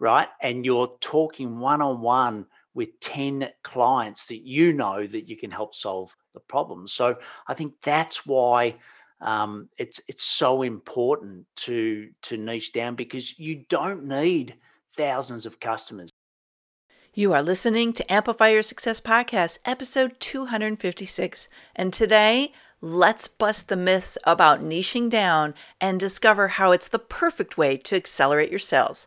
right? And you're talking one on one with 10 clients that you know that you can help solve the problem. So I think that's why um, it's it's so important to to niche down because you don't need thousands of customers. You are listening to Amplify Your Success Podcast, episode 256. And today, let's bust the myths about niching down and discover how it's the perfect way to accelerate your sales.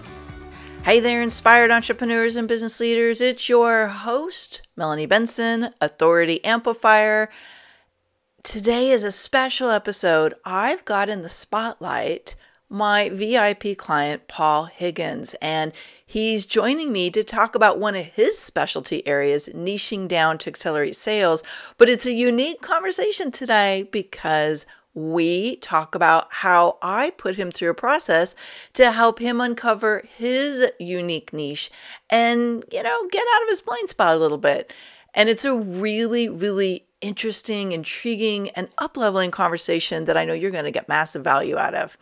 Hey there, inspired entrepreneurs and business leaders. It's your host, Melanie Benson, Authority Amplifier. Today is a special episode. I've got in the spotlight my VIP client, Paul Higgins, and he's joining me to talk about one of his specialty areas, niching down to accelerate sales. But it's a unique conversation today because we talk about how I put him through a process to help him uncover his unique niche and, you know, get out of his blind spot a little bit. And it's a really, really interesting, intriguing, and up leveling conversation that I know you're going to get massive value out of.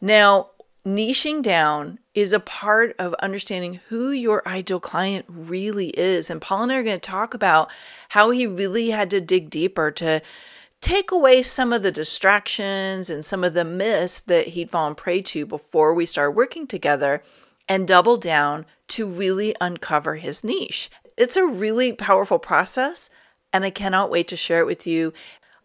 Now, niching down is a part of understanding who your ideal client really is. And Paul and I are going to talk about how he really had to dig deeper to take away some of the distractions and some of the myths that he'd fallen prey to before we started working together and double down to really uncover his niche. It's a really powerful process, and I cannot wait to share it with you.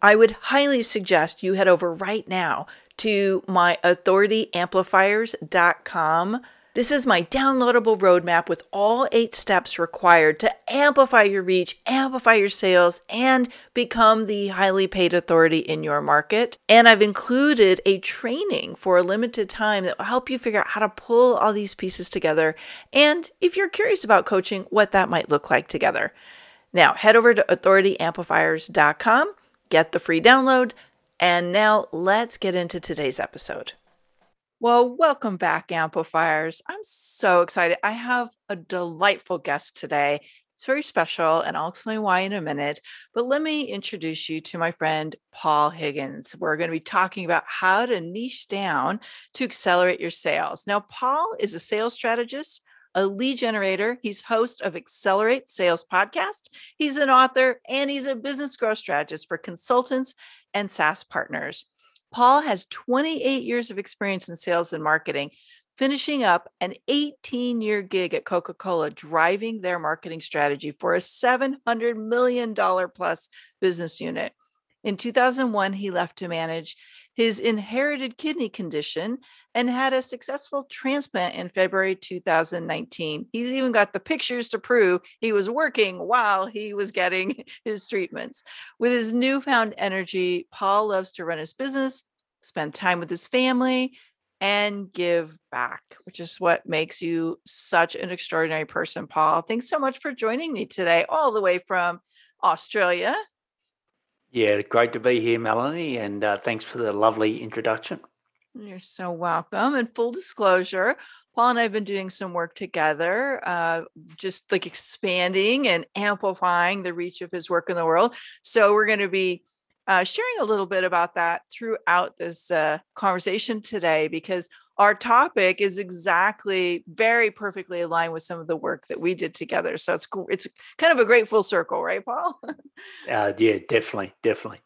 I would highly suggest you head over right now to my authorityamplifiers.com this is my downloadable roadmap with all eight steps required to amplify your reach, amplify your sales, and become the highly paid authority in your market. And I've included a training for a limited time that will help you figure out how to pull all these pieces together. And if you're curious about coaching, what that might look like together. Now, head over to authorityamplifiers.com, get the free download, and now let's get into today's episode. Well, welcome back, Amplifiers. I'm so excited. I have a delightful guest today. It's very special, and I'll explain why in a minute. But let me introduce you to my friend Paul Higgins. We're going to be talking about how to niche down to accelerate your sales. Now, Paul is a sales strategist, a lead generator. He's host of Accelerate Sales Podcast. He's an author, and he's a business growth strategist for consultants and SaaS partners. Paul has 28 years of experience in sales and marketing, finishing up an 18 year gig at Coca Cola, driving their marketing strategy for a $700 million plus business unit. In 2001, he left to manage his inherited kidney condition and had a successful transplant in February 2019. He's even got the pictures to prove he was working while he was getting his treatments. With his newfound energy, Paul loves to run his business, spend time with his family, and give back, which is what makes you such an extraordinary person, Paul. Thanks so much for joining me today, all the way from Australia. Yeah, great to be here, Melanie, and uh, thanks for the lovely introduction. You're so welcome. And full disclosure, Paul and I have been doing some work together, uh, just like expanding and amplifying the reach of his work in the world. So we're going to be uh, sharing a little bit about that throughout this uh, conversation today because our topic is exactly very perfectly aligned with some of the work that we did together. So it's it's kind of a great full circle, right, Paul? uh, yeah, definitely, definitely.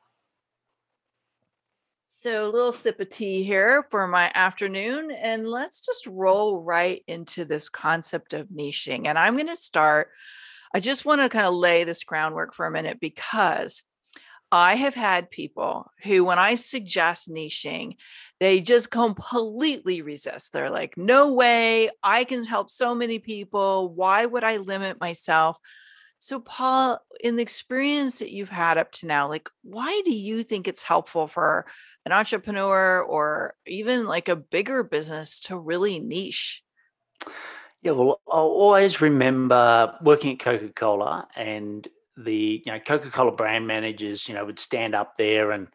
So a little sip of tea here for my afternoon, and let's just roll right into this concept of niching. And I'm going to start. I just want to kind of lay this groundwork for a minute because I have had people who, when I suggest niching, they just completely resist. They're like, no way, I can help so many people. Why would I limit myself? So, Paul, in the experience that you've had up to now, like, why do you think it's helpful for an entrepreneur or even like a bigger business to really niche? Yeah, well, I'll always remember working at Coca Cola and the you know Coca Cola brand managers, you know, would stand up there and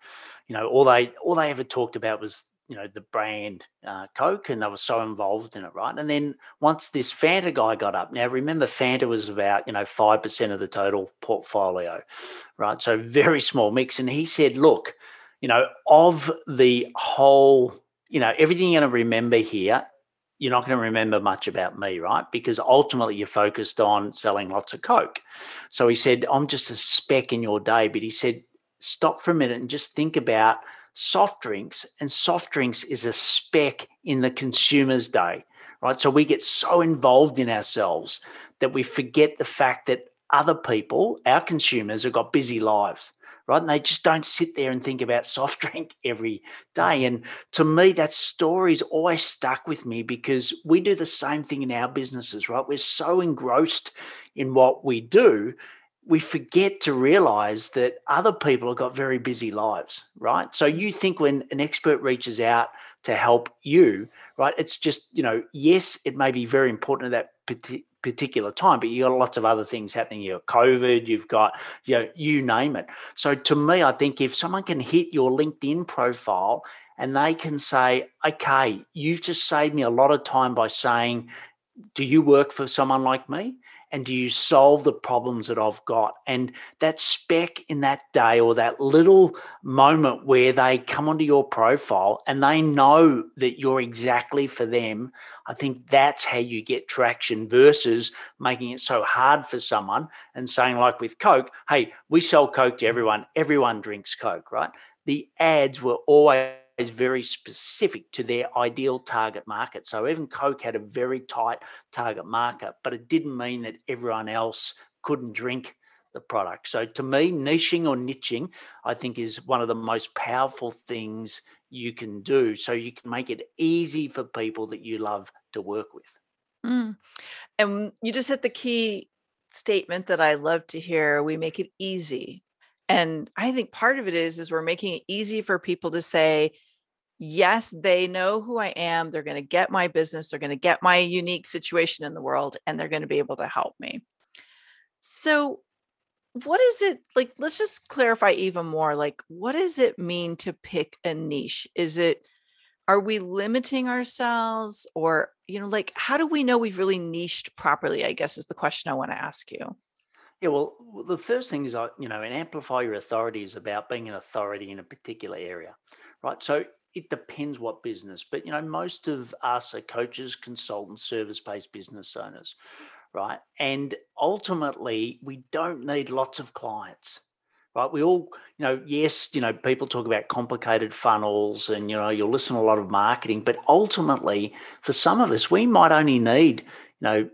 you know all they all they ever talked about was you know the brand uh, Coke, and they were so involved in it, right? And then once this Fanta guy got up, now remember Fanta was about you know five percent of the total portfolio, right? So very small mix, and he said, look, you know, of the whole, you know, everything you're going to remember here. You're not going to remember much about me, right? Because ultimately you're focused on selling lots of Coke. So he said, I'm just a speck in your day. But he said, stop for a minute and just think about soft drinks, and soft drinks is a speck in the consumer's day, right? So we get so involved in ourselves that we forget the fact that other people, our consumers, have got busy lives, right? And they just don't sit there and think about soft drink every day. And to me, that story's always stuck with me because we do the same thing in our businesses, right? We're so engrossed in what we do we forget to realize that other people have got very busy lives, right? So you think when an expert reaches out to help you, right? It's just, you know, yes, it may be very important at that particular time, but you got lots of other things happening. You've COVID, you've got, you know, you name it. So to me, I think if someone can hit your LinkedIn profile and they can say, okay, you've just saved me a lot of time by saying, do you work for someone like me? And do you solve the problems that I've got? And that speck in that day or that little moment where they come onto your profile and they know that you're exactly for them, I think that's how you get traction versus making it so hard for someone and saying, like with Coke, hey, we sell Coke to everyone, everyone drinks Coke, right? The ads were always very specific to their ideal target market. So even Coke had a very tight target market, but it didn't mean that everyone else couldn't drink the product. So to me, niching or niching, I think is one of the most powerful things you can do. So you can make it easy for people that you love to work with. Mm. And you just hit the key statement that I love to hear. We make it easy. And I think part of it is is we're making it easy for people to say, yes, they know who I am. They're going to get my business. They're going to get my unique situation in the world, and they're going to be able to help me. So, what is it like? Let's just clarify even more. Like, what does it mean to pick a niche? Is it, are we limiting ourselves, or, you know, like, how do we know we've really niched properly? I guess is the question I want to ask you. Yeah, well, the first thing is, uh, you know, and amplify your authority is about being an authority in a particular area, right? So it depends what business, but you know, most of us are coaches, consultants, service-based business owners, right? And ultimately, we don't need lots of clients, right? We all, you know, yes, you know, people talk about complicated funnels and you know, you'll listen to a lot of marketing, but ultimately, for some of us, we might only need, you know,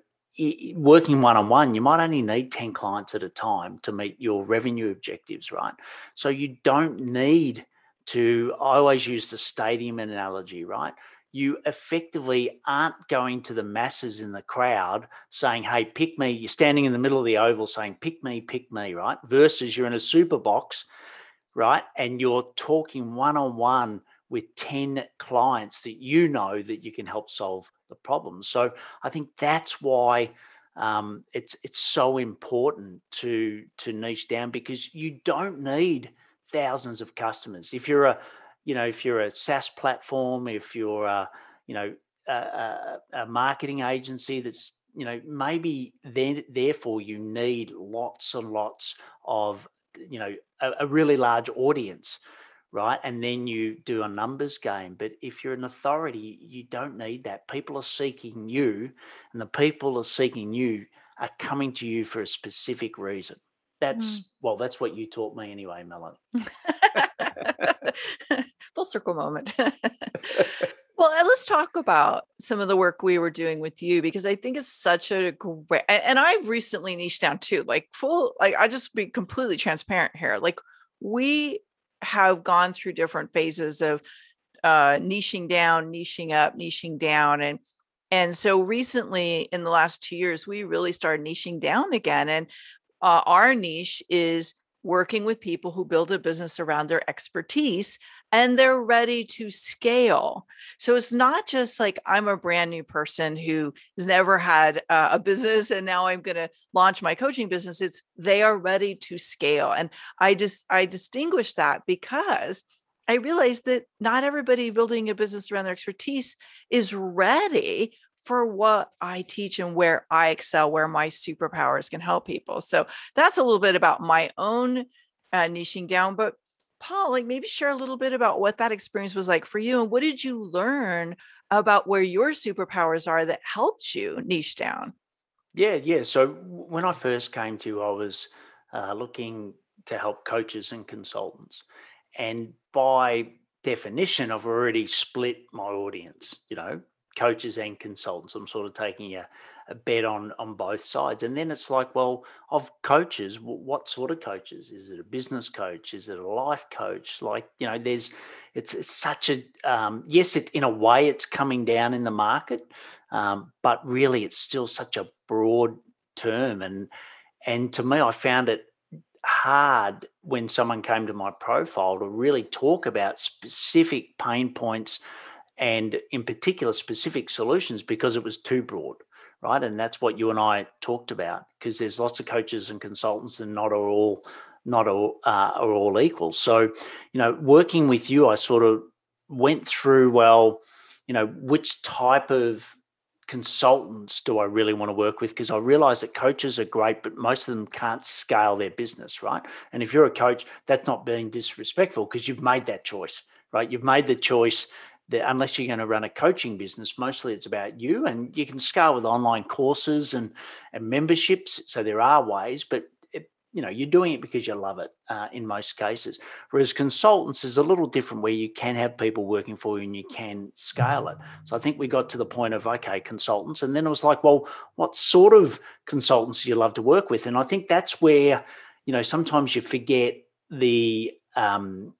working one on one, you might only need 10 clients at a time to meet your revenue objectives, right? So you don't need to, I always use the stadium analogy, right? You effectively aren't going to the masses in the crowd saying, hey, pick me. You're standing in the middle of the oval saying, pick me, pick me, right? Versus you're in a super box, right? And you're talking one on one with 10 clients that you know that you can help solve the problem. So I think that's why um, it's it's so important to to niche down because you don't need thousands of customers. If you're a, you know, if you're a SaaS platform, if you're a, you know, a, a, a marketing agency that's, you know, maybe then therefore you need lots and lots of, you know, a, a really large audience right? And then you do a numbers game. But if you're an authority, you don't need that. People are seeking you, and the people are seeking you are coming to you for a specific reason. That's mm. well, that's what you taught me anyway, Melanie. Full circle moment. well, let's talk about some of the work we were doing with you because I think it's such a great and I recently niched down too. Like full like I just be completely transparent here. Like we have gone through different phases of uh niching down, niching up, niching down and and so recently in the last 2 years we really started niching down again and uh, our niche is working with people who build a business around their expertise and they're ready to scale. So it's not just like I'm a brand new person who has never had uh, a business and now I'm going to launch my coaching business. It's they are ready to scale. And I just I distinguish that because I realized that not everybody building a business around their expertise is ready for what I teach and where I excel, where my superpowers can help people. So that's a little bit about my own uh, niching down. But Paul, like maybe share a little bit about what that experience was like for you and what did you learn about where your superpowers are that helped you niche down? Yeah, yeah. So when I first came to you, I was uh, looking to help coaches and consultants. And by definition, I've already split my audience, you know, coaches and consultants. I'm sort of taking a, a bet on on both sides. And then it's like, well, of coaches, what sort of coaches? Is it a business coach? Is it a life coach? Like, you know, there's it's it's such a um, yes, it in a way it's coming down in the market, um, but really it's still such a broad term. And and to me, I found it hard when someone came to my profile to really talk about specific pain points and in particular specific solutions because it was too broad right and that's what you and i talked about because there's lots of coaches and consultants and not all not all uh, are all equal so you know working with you i sort of went through well you know which type of consultants do I really want to work with? Because I realize that coaches are great, but most of them can't scale their business, right? And if you're a coach, that's not being disrespectful because you've made that choice, right? You've made the choice that unless you're going to run a coaching business, mostly it's about you, and you can scale with online courses and and memberships. So there are ways, but it, you know you're doing it because you love it uh, in most cases. Whereas consultants is a little different, where you can have people working for you and you can scale it. So I think we got to the point of okay, consultants, and then it was like, well, what sort of consultants do you love to work with? And I think that's where you know sometimes you forget the um,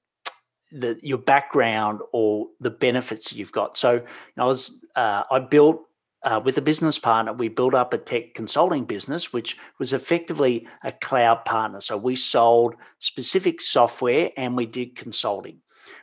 the your background or the benefits you've got. So you know, I was uh, I built uh, with a business partner. We built up a tech consulting business, which was effectively a cloud partner. So we sold specific software and we did consulting,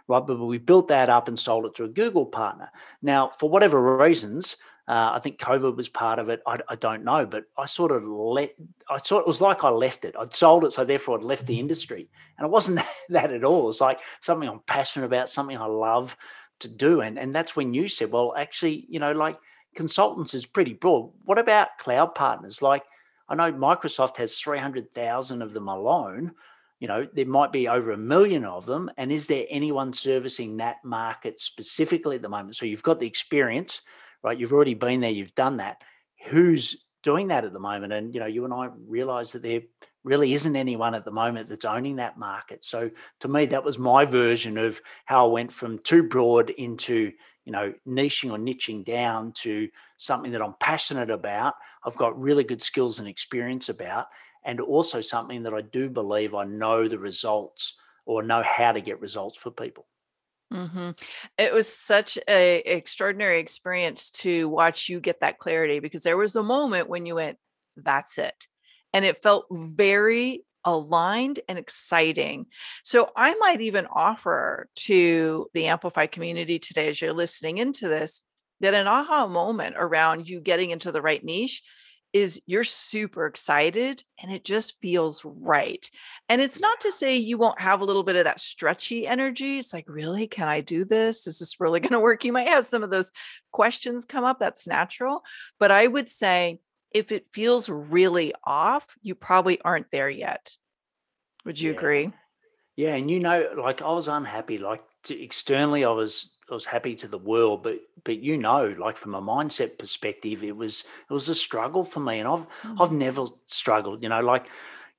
right? But we built that up and sold it to a Google partner. Now, for whatever reasons, uh, I think COVID was part of it. I, I, don't know, but I sort of let. I thought it was like I left it. I'd sold it, so therefore I'd left the mm-hmm. industry, and it wasn't that at all. It's like something I'm passionate about, something I love to do, and and that's when you said, well, actually, you know, like consultants is pretty broad. What about cloud partners? Like I know Microsoft has three hundred thousand of them alone. You know, there might be over a million of them. And is there anyone servicing that market specifically at the moment? So you've got the experience, right? You've already been there, you've done that. Who's doing that at the moment? And you know, you and I realize that there really isn't anyone at the moment that's owning that market. So to me, that was my version of how I went from too broad into you know niching or niching down to something that I'm passionate about. I've got really good skills and experience about, and also something that I do believe I know the results or know how to get results for people. Mm-hmm. It was such a extraordinary experience to watch you get that clarity because there was a moment when you went, "That's it," and it felt very aligned and exciting. So I might even offer to the Amplify community today, as you're listening into this, that an aha moment around you getting into the right niche is you're super excited and it just feels right. And it's not to say you won't have a little bit of that stretchy energy. It's like, really? Can I do this? Is this really going to work? You might have some of those questions come up. That's natural. But I would say if it feels really off, you probably aren't there yet. Would you Yeah. agree? Yeah, and you know, like I was unhappy. Like externally, I was I was happy to the world, but but you know, like from a mindset perspective, it was it was a struggle for me, and I've I've Mm. never struggled. You know, like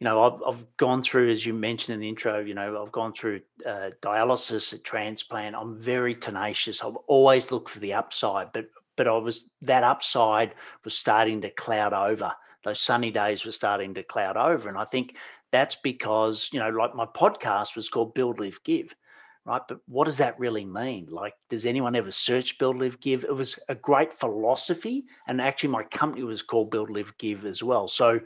you know, I've I've gone through, as you mentioned in the intro. You know, I've gone through uh, dialysis, a transplant. I'm very tenacious. I've always looked for the upside, but but I was that upside was starting to cloud over. Those sunny days were starting to cloud over, and I think that's because you know like my podcast was called build live give right but what does that really mean like does anyone ever search build live give it was a great philosophy and actually my company was called build live give as well so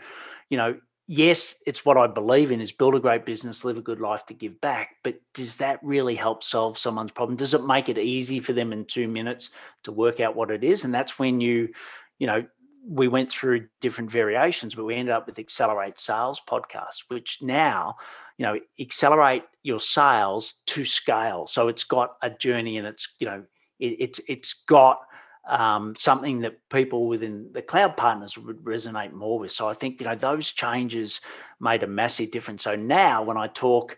you know yes, it's what I believe in is build a great business, live a good life to give back. But does that really help solve someone's problem? Does it make it easy for them in two minutes to work out what it is? And that's when you, you know, we went through different variations, but we ended up with Accelerate Sales podcast, which now, you know, accelerate your sales to scale. So it's got a journey and it's, you know, it, it's it's got um, something that people within the cloud partners would resonate more with. So I think you know those changes made a massive difference. So now when I talk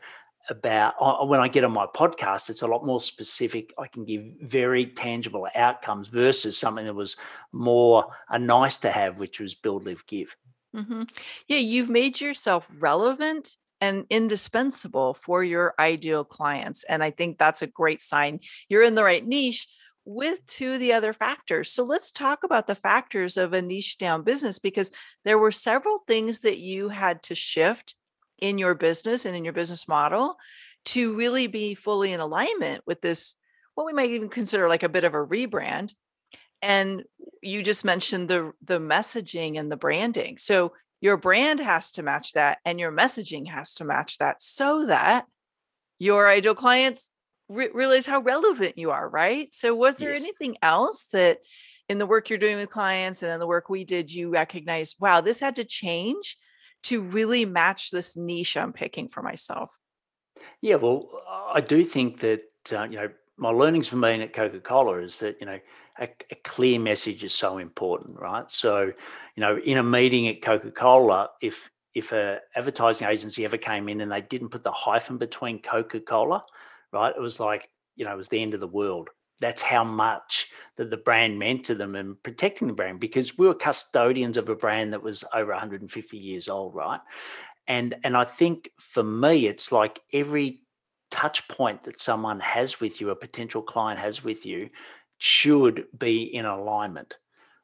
about when I get on my podcast, it's a lot more specific. I can give very tangible outcomes versus something that was more a nice to have, which was build, live, give. Mm-hmm. Yeah, you've made yourself relevant and indispensable for your ideal clients. And I think that's a great sign. You're in the right niche with two of the other factors. So let's talk about the factors of a niche down business because there were several things that you had to shift in your business and in your business model to really be fully in alignment with this what we might even consider like a bit of a rebrand and you just mentioned the the messaging and the branding so your brand has to match that and your messaging has to match that so that your ideal clients re- realize how relevant you are, right? So, was there yes. anything else that in the work you're doing with clients and in the work we did, you recognize, wow, this had to change to really match this niche I'm picking for myself? Yeah, well, I do think that, uh, you know, my learnings from being at Coca Cola is that, you know, a, a, clear message is so important, right? So, you know, in a meeting at Coca Cola, if if a advertising agency ever came in and they didn't put the hyphen between Coca Cola, right? It was like, you know, it was the end of the world. That's how much that the brand meant to them and protecting the brand because we were custodians of a brand that was over 150 years old, right? And and I think for me, it's like every touch point that someone has with you, a potential client has with you, should be in alignment,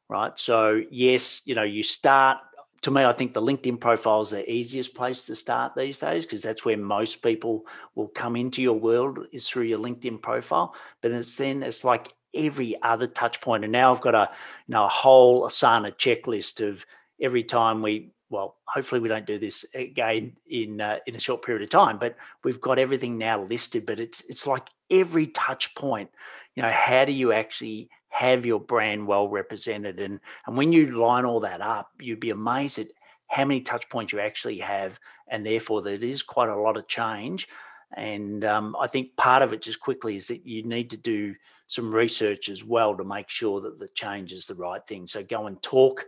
right? So yes, you know, you start to me, I think the LinkedIn profile is the easiest place to start these days because that's where most people will come into your world is through your LinkedIn profile. But it's then it's like every other touch point. And now I've got a you know a whole Asana checklist of every time we well, hopefully we don't do this again in uh, in a short period of time, but we've got everything now listed. But it's it's like every touch point. You know, how do you actually have your brand well represented. And, and when you line all that up, you'd be amazed at how many touch points you actually have. And therefore, that is quite a lot of change. And um, I think part of it just quickly is that you need to do some research as well to make sure that the change is the right thing. So go and talk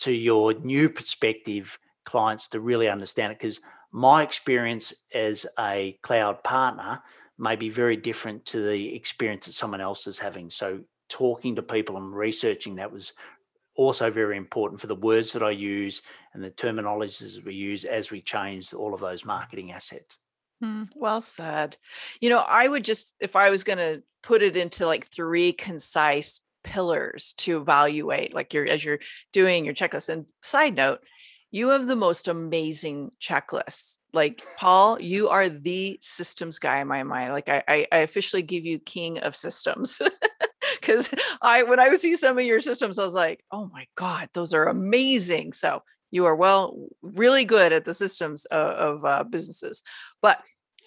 to your new perspective clients to really understand it. Because my experience as a cloud partner may be very different to the experience that someone else is having. So talking to people and researching that was also very important for the words that I use and the terminologies we use as we change all of those marketing assets. Mm, well said. You know, I would just, if I was going to put it into like three concise pillars to evaluate, like you're, as you're doing your checklist. And side note, you have the most amazing checklists. Like Paul, you are the systems guy in my mind. Like I, I, I officially give you king of systems. because I when I would see some of your systems, I was like, oh my God, those are amazing. So you are well, really good at the systems of, of uh, businesses. But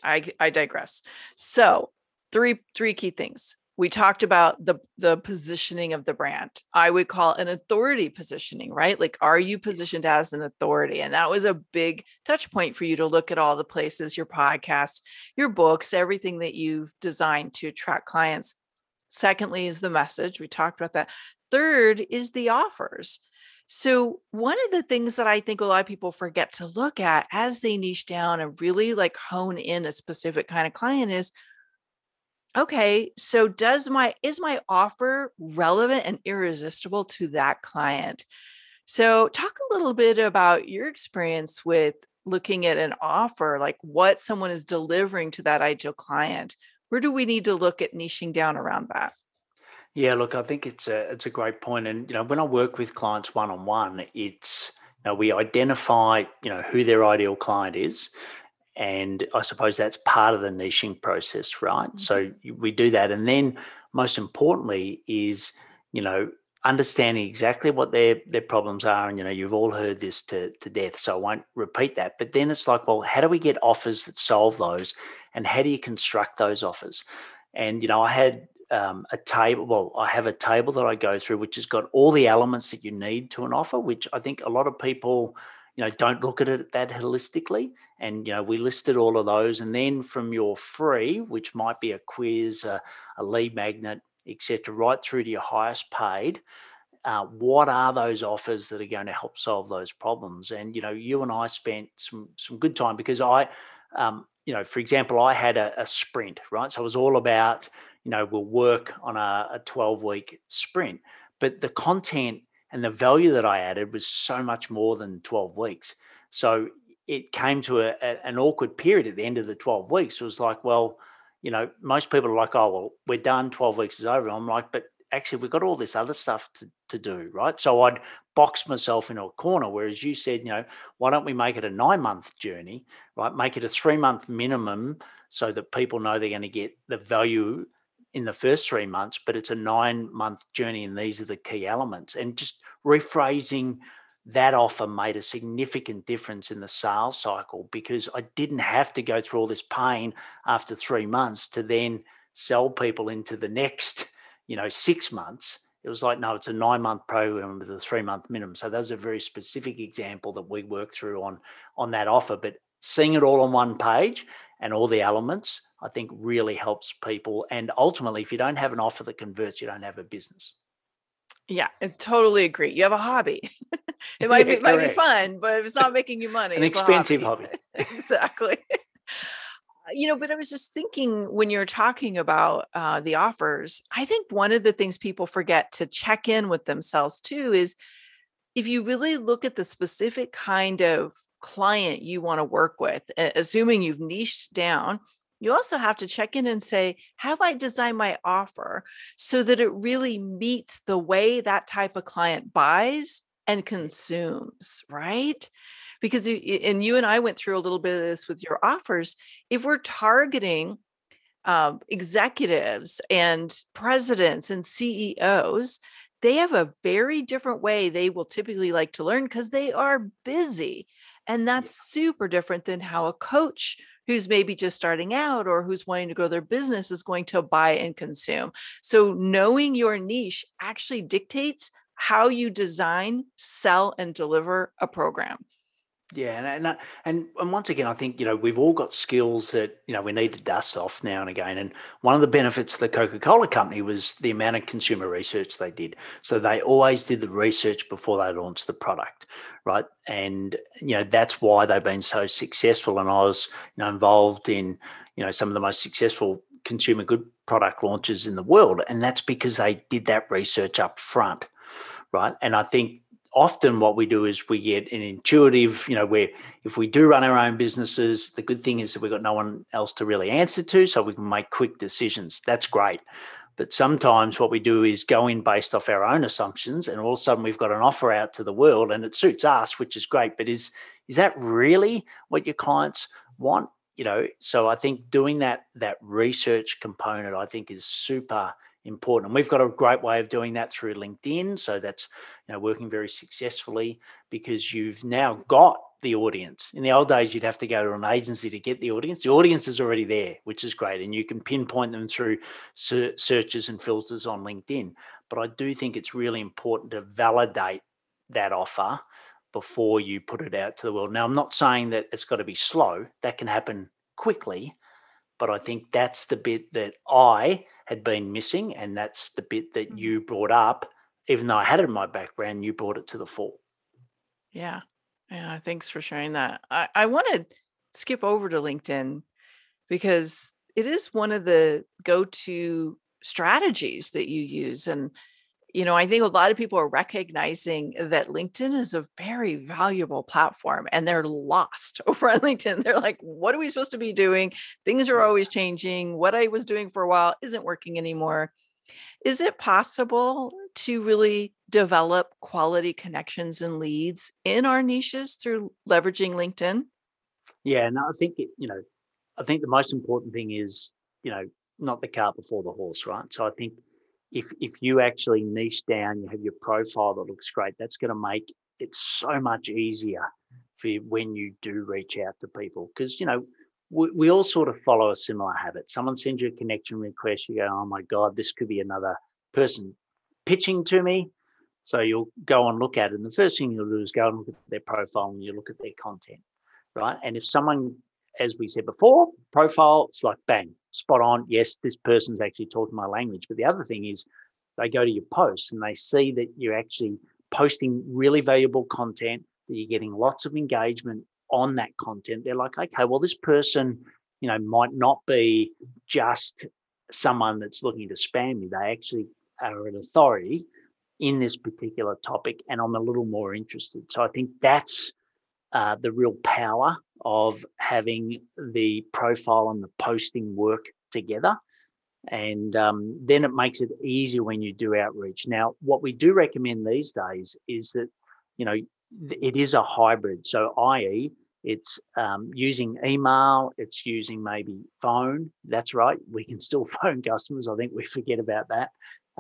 I I digress. So three three key things. We talked about the the positioning of the brand. I would call an authority positioning, right? Like, are you positioned as an authority? And that was a big touch point for you to look at all the places, your podcast, your books, everything that you've designed to attract clients. Secondly, is the message. We talked about that. Third is the offers. So, one of the things that I think a lot of people forget to look at as they niche down and really like hone in a specific kind of client is okay, so does my is my offer relevant and irresistible to that client? So, talk a little bit about your experience with looking at an offer, like what someone is delivering to that ideal client where do we need to look at niching down around that? Yeah, look, I think it's a it's a great point, and you know, when I work with clients one on one, it's you know, we identify you know who their ideal client is, and I suppose that's part of the niching process, right? Mm-hmm. So we do that, and then most importantly is you know understanding exactly what their their problems are and you know you've all heard this to to death so i won't repeat that. But then it's like well how do we get offers that solve those and how do you construct those offers? And you know i had um, a table well i have a table that i go through which has got all the elements that you need to an offer which i think a lot of people you know don't look at it that holistically. And you know we listed all of those and then from your free which might be a quiz a, a lead magnet etc., right through to your highest paid. Uh, what are those offers that are going to help solve those problems? And you know, you and I spent some some good time because I, um, you know, for example, I had a, a, sprint, right? So it was all about, you know, we'll work on a, a 12 week sprint, but the content and the value that I added was so much more than 12 weeks. So it came to a, an awkward period at the end of the 12 weeks. It was like, well, you know, most people are like, oh, well, we're done, 12 weeks is over. I'm like, but actually, we've got all this other stuff to, to do, right? So I'd box myself into a corner. Whereas you said, you know, why don't we make it a nine month journey, right? Make it a three month minimum so that people know they're going to get the value in the first three months, but it's a nine month journey and these are the key elements. And just rephrasing that offer made a significant difference in the sales cycle because I didn't have to go through all this pain after three months to then sell people into the next, you know, six months. It was like, no, it's a nine month program with a three month minimum. So that was a very specific example that we worked through on on that offer. But seeing it all on one page and all the elements, I think really helps people. And ultimately, if you don't have an offer that converts, you don't have a business. Yeah, I totally agree. You have a hobby. it might be, might be fun, but if it's not making you money, an expensive hobby. hobby. exactly. you know, but I was just thinking when you're talking about uh, the offers, I think one of the things people forget to check in with themselves too is if you really look at the specific kind of client you want to work with, assuming you've niched down, you also have to check in and say, have I designed my offer so that it really meets the way that type of client buys and consumes, right? Because, and you and I went through a little bit of this with your offers. If we're targeting um, executives and presidents and CEOs, they have a very different way they will typically like to learn because they are busy. And that's super different than how a coach who's maybe just starting out or who's wanting to grow their business is going to buy and consume. So, knowing your niche actually dictates how you design, sell, and deliver a program. Yeah, and, and uh, and and once again, I think you know we've all got skills that you know we need to dust off now and again. And one of the benefits of the Coca Cola Company was the amount of consumer research they did. So they always did the research before they launched the product, right? And you know that's why they've been so successful. And I was you know involved in you know some of the most successful consumer good product launches in the world, and that's because they did that research up front, right? And I think often what we do is we get an intuitive, you know, where if we do run our own businesses, the good thing is that we've got no one else to really answer to, so we can make quick decisions. That's great. But sometimes what we do is go in based off our own assumptions, and all of a sudden we've got an offer out to the world, and it suits us, which is great. But is is that really what your clients want? You know, so I think doing that that research component, I think, is super important. And we've got a great way of doing that through LinkedIn. So that's you know working very successfully because you've now got the audience. In the old days, you'd have to go to an agency to get the audience. The audience is already there, which is great, and you can pinpoint them through searches and filters on LinkedIn. But I do think it's really important to validate that offer before you put it out to the world. Now, I'm not saying that it's got to be slow. That can happen quickly, but I think that's the bit that I had been missing. And that's the bit that mm-hmm. you brought up. Even though I had it in my background, you brought it to the fore. Yeah. Yeah. Thanks for sharing that. I, I want to skip over to LinkedIn because it is one of the go to strategies that you use. And you know, I think a lot of people are recognizing that LinkedIn is a very valuable platform and they're lost over on LinkedIn. They're like, what are we supposed to be doing? Things are always changing. What I was doing for a while isn't working anymore. Is it possible to really develop quality connections and leads in our niches through leveraging LinkedIn? Yeah, no, I think, it, you know, I think the most important thing is, you know, not the cart before the horse, right? So I think if if you actually niche down, you have your profile that looks great. That's going to make it so much easier for you when you do reach out to people because you know we, we all sort of follow a similar habit. Someone sends you a connection request, you go, "Oh my god, this could be another person pitching to me." So you'll go and look at it, and the first thing you'll do is go and look at their profile and you look at their content, right? And if someone, as we said before, profile, it's like bang, spot on. Yes, this person's actually talking my language. But the other thing is, they go to your posts and they see that you're actually posting really valuable content, that you're getting lots of engagement on that content. They're like, okay, well, this person, you know, might not be just someone that's looking to spam me. They actually are an authority in this particular topic, and I'm a little more interested. So I think that's uh, the real power of having the profile and the posting work together. And um, then it makes it easier when you do outreach. Now, what we do recommend these days is that, you know, it is a hybrid. So, i.e., it's um, using email, it's using maybe phone. That's right. We can still phone customers. I think we forget about that.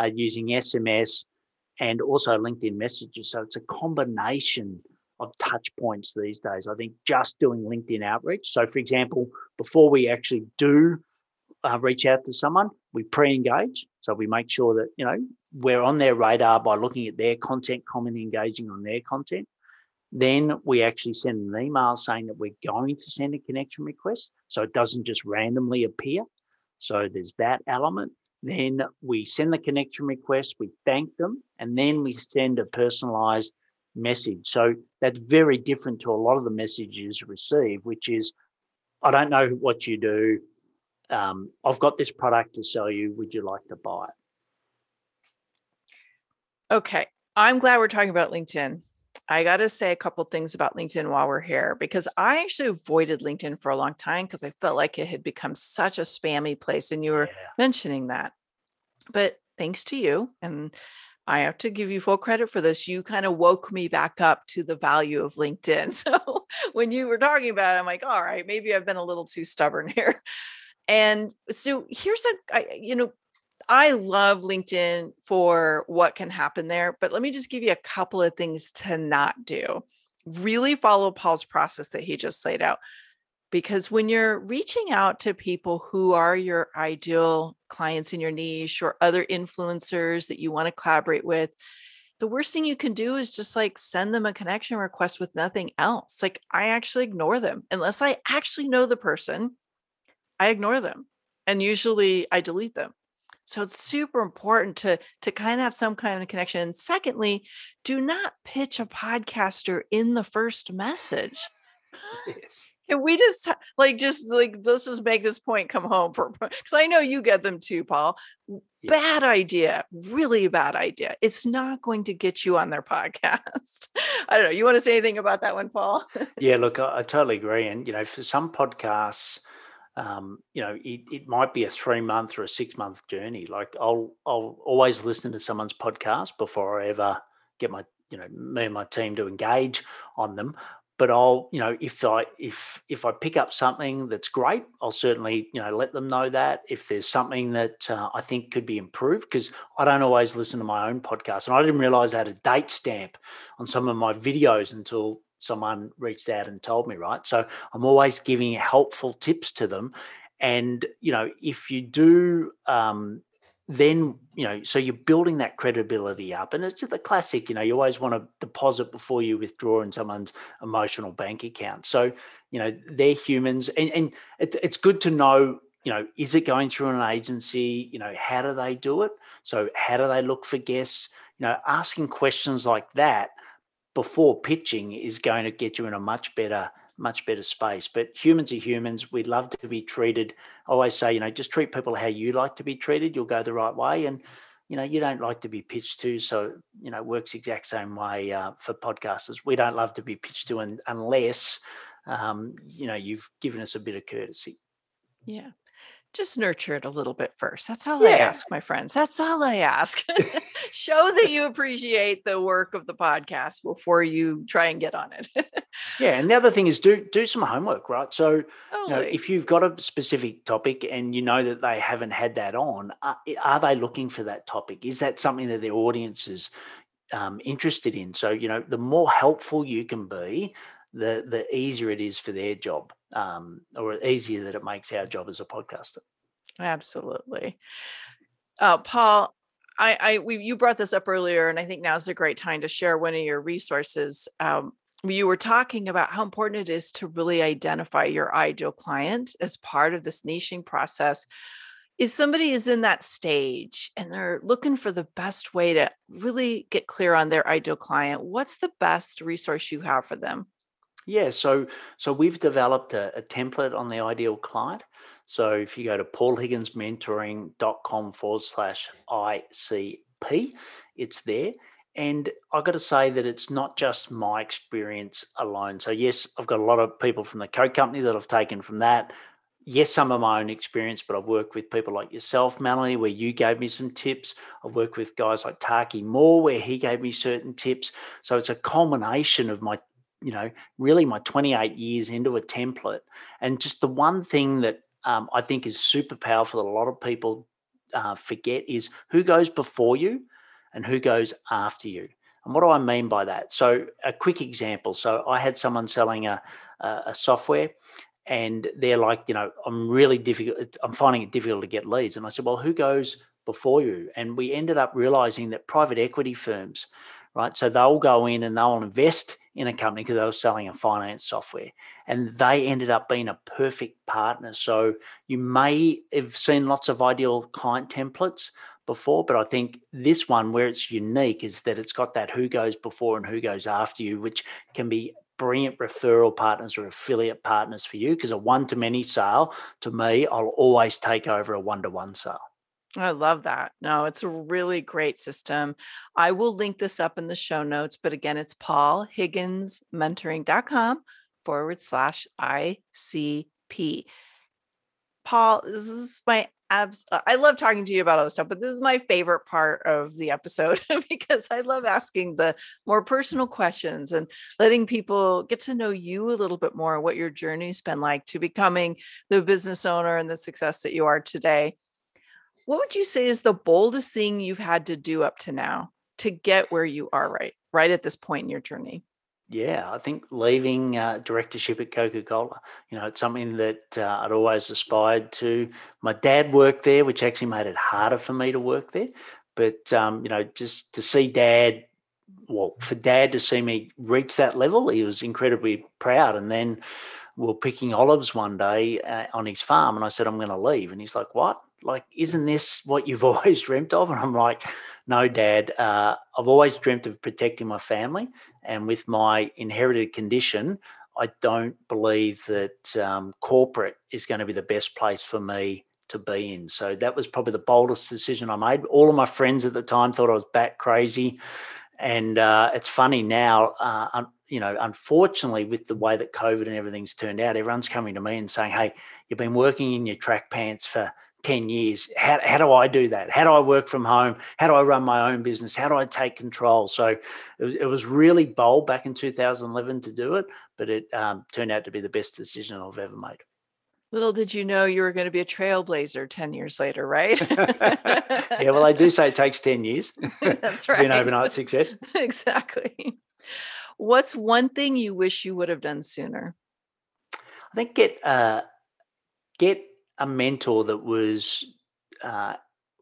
Uh, using SMS and also LinkedIn messages. So it's a combination of touch points these days. I think just doing LinkedIn outreach. So, for example, before we actually do uh, reach out to someone, we pre-engage. So we make sure that you know we're on their radar by looking at their content, commenting, engaging on their content. Then we actually send an email saying that we're going to send a connection request, so it doesn't just randomly appear. So there's that element. Then we send the connection request, we thank them, and then we send a personalized message. So that's very different to a lot of the messages received, which is, I don't know what you do. Um, I've got this product to sell you. Would you like to buy it? Okay. I'm glad we're talking about LinkedIn. I got to say a couple things about LinkedIn while we're here because I actually avoided LinkedIn for a long time because I felt like it had become such a spammy place. And you were yeah. mentioning that. But thanks to you, and I have to give you full credit for this. You kind of woke me back up to the value of LinkedIn. So when you were talking about it, I'm like, all right, maybe I've been a little too stubborn here. And so here's a, I, you know, I love LinkedIn for what can happen there, but let me just give you a couple of things to not do. Really follow Paul's process that he just laid out. Because when you're reaching out to people who are your ideal clients in your niche or other influencers that you want to collaborate with, the worst thing you can do is just like send them a connection request with nothing else. Like I actually ignore them unless I actually know the person. I ignore them and usually I delete them. So it's super important to to kind of have some kind of connection. And secondly, do not pitch a podcaster in the first message. Yes. Can we just like just like let's just make this point come home for because I know you get them too, Paul. Yeah. Bad idea, really bad idea. It's not going to get you on their podcast. I don't know. You want to say anything about that one, Paul? yeah, look, I, I totally agree. And you know, for some podcasts, um, you know, it, it might be a three month or a six month journey. Like I'll I'll always listen to someone's podcast before I ever get my you know me and my team to engage on them. But I'll you know if I if if I pick up something that's great, I'll certainly you know let them know that. If there's something that uh, I think could be improved, because I don't always listen to my own podcast, and I didn't realize I had a date stamp on some of my videos until someone reached out and told me, right? So I'm always giving helpful tips to them. And, you know, if you do, um, then, you know, so you're building that credibility up. And it's the classic, you know, you always want to deposit before you withdraw in someone's emotional bank account. So, you know, they're humans. And, and it, it's good to know you know, is it going through an agency? You know, how do they do it? So, how do they look for guests? You know, asking questions like that before pitching is going to get you in a much better much better space. But humans are humans. We'd love to be treated. I always say you know just treat people how you like to be treated. You'll go the right way. And you know you don't like to be pitched to. So you know works exact same way uh, for podcasters. We don't love to be pitched to un- unless um, you know you've given us a bit of courtesy. Yeah just nurture it a little bit first. That's all I ask, my friends. That's all I ask. Show that you appreciate the work of the podcast before you try and get on it. Yeah, and the other thing is do do some homework, right? So, you know, if you've got a specific topic and you know that they haven't had that on, are, are they looking for that topic? Is that something that their audience is um, interested in? So, you know, the more helpful you can be, the the easier it is for their job, um, or easier that it makes our job as a podcaster. Absolutely. Uh, Paul, I, I, we, you brought this up earlier, and I think now's a great time to share one of your resources. Um, you were talking about how important it is to really identify your ideal client as part of this niching process. If somebody is in that stage and they're looking for the best way to really get clear on their ideal client, what's the best resource you have for them? Yeah, so so we've developed a, a template on the ideal client. So if you go to paulhigginsmentoring.com forward slash ICP, it's there. And I've got to say that it's not just my experience alone. So, yes, I've got a lot of people from the code company that I've taken from that. Yes, some of my own experience, but I've worked with people like yourself, Melanie, where you gave me some tips. I've worked with guys like Taki Moore, where he gave me certain tips. So it's a culmination of my you know, really my 28 years into a template. And just the one thing that um, I think is super powerful that a lot of people uh, forget is who goes before you and who goes after you. And what do I mean by that? So, a quick example. So, I had someone selling a, a, a software and they're like, you know, I'm really difficult, I'm finding it difficult to get leads. And I said, well, who goes before you? And we ended up realizing that private equity firms, right? So they'll go in and they'll invest in a company because they were selling a finance software and they ended up being a perfect partner. So you may have seen lots of ideal client templates before, but I think this one where it's unique is that it's got that who goes before and who goes after you, which can be brilliant referral partners or affiliate partners for you because a one to many sale to me, I'll always take over a one to one sale. I love that. No, it's a really great system. I will link this up in the show notes, but again, it's paulhigginsmentoring.com forward slash ICP. Paul, this is my abs. uh, I love talking to you about all this stuff, but this is my favorite part of the episode because I love asking the more personal questions and letting people get to know you a little bit more, what your journey's been like to becoming the business owner and the success that you are today. What would you say is the boldest thing you've had to do up to now to get where you are right, right at this point in your journey? Yeah, I think leaving uh, directorship at Coca Cola, you know, it's something that uh, I'd always aspired to. My dad worked there, which actually made it harder for me to work there. But, um, you know, just to see dad, well, for dad to see me reach that level, he was incredibly proud. And then we're picking olives one day uh, on his farm, and I said, I'm going to leave. And he's like, What? Like, isn't this what you've always dreamt of? And I'm like, No, dad, uh, I've always dreamt of protecting my family. And with my inherited condition, I don't believe that um, corporate is going to be the best place for me to be in. So that was probably the boldest decision I made. All of my friends at the time thought I was bat crazy. And uh, it's funny now, uh, you know, unfortunately, with the way that COVID and everything's turned out, everyone's coming to me and saying, hey, you've been working in your track pants for 10 years. How, how do I do that? How do I work from home? How do I run my own business? How do I take control? So it was, it was really bold back in 2011 to do it, but it um, turned out to be the best decision I've ever made. Little did you know you were going to be a trailblazer 10 years later, right? yeah, well, they do say it takes 10 years That's to be an overnight success. exactly. What's one thing you wish you would have done sooner? I think get uh, get a mentor that was uh,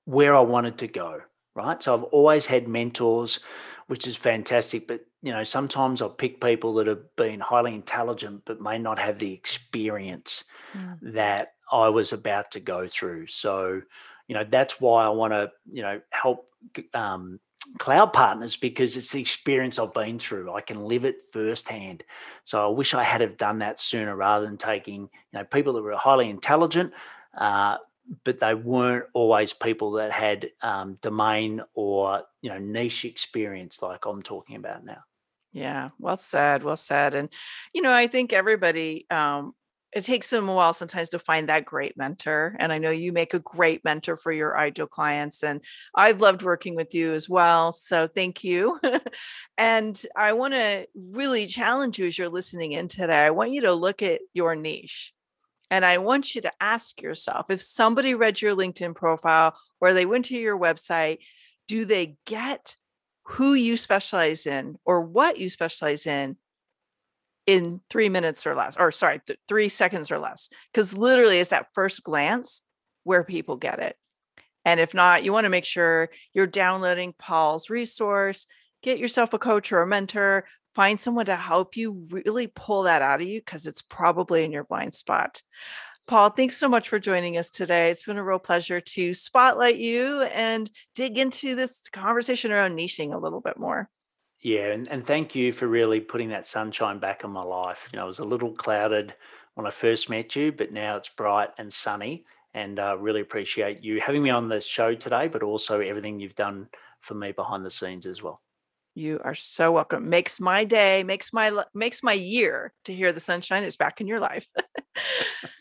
where I wanted to go. Right, so I've always had mentors, which is fantastic. But you know, sometimes I'll pick people that have been highly intelligent but may not have the experience Mm. that I was about to go through. So, you know, that's why I want to, you know, help um, cloud partners because it's the experience I've been through. I can live it firsthand. So I wish I had have done that sooner rather than taking, you know, people that were highly intelligent, uh, but they weren't always people that had um, domain or you know niche experience like I'm talking about now. Yeah, well said, well said. And you know, I think everybody um it takes them a while sometimes to find that great mentor. And I know you make a great mentor for your ideal clients. And I've loved working with you as well. So thank you. and I want to really challenge you as you're listening in today. I want you to look at your niche. And I want you to ask yourself if somebody read your LinkedIn profile or they went to your website, do they get who you specialize in or what you specialize in in three minutes or less, or sorry, th- three seconds or less. Because literally, it's that first glance where people get it. And if not, you want to make sure you're downloading Paul's resource, get yourself a coach or a mentor, find someone to help you really pull that out of you because it's probably in your blind spot. Paul, thanks so much for joining us today. It's been a real pleasure to spotlight you and dig into this conversation around niching a little bit more. Yeah, and, and thank you for really putting that sunshine back in my life. You know, it was a little clouded when I first met you, but now it's bright and sunny. And I uh, really appreciate you having me on the show today, but also everything you've done for me behind the scenes as well. You are so welcome. Makes my day, makes my makes my year to hear the sunshine is back in your life.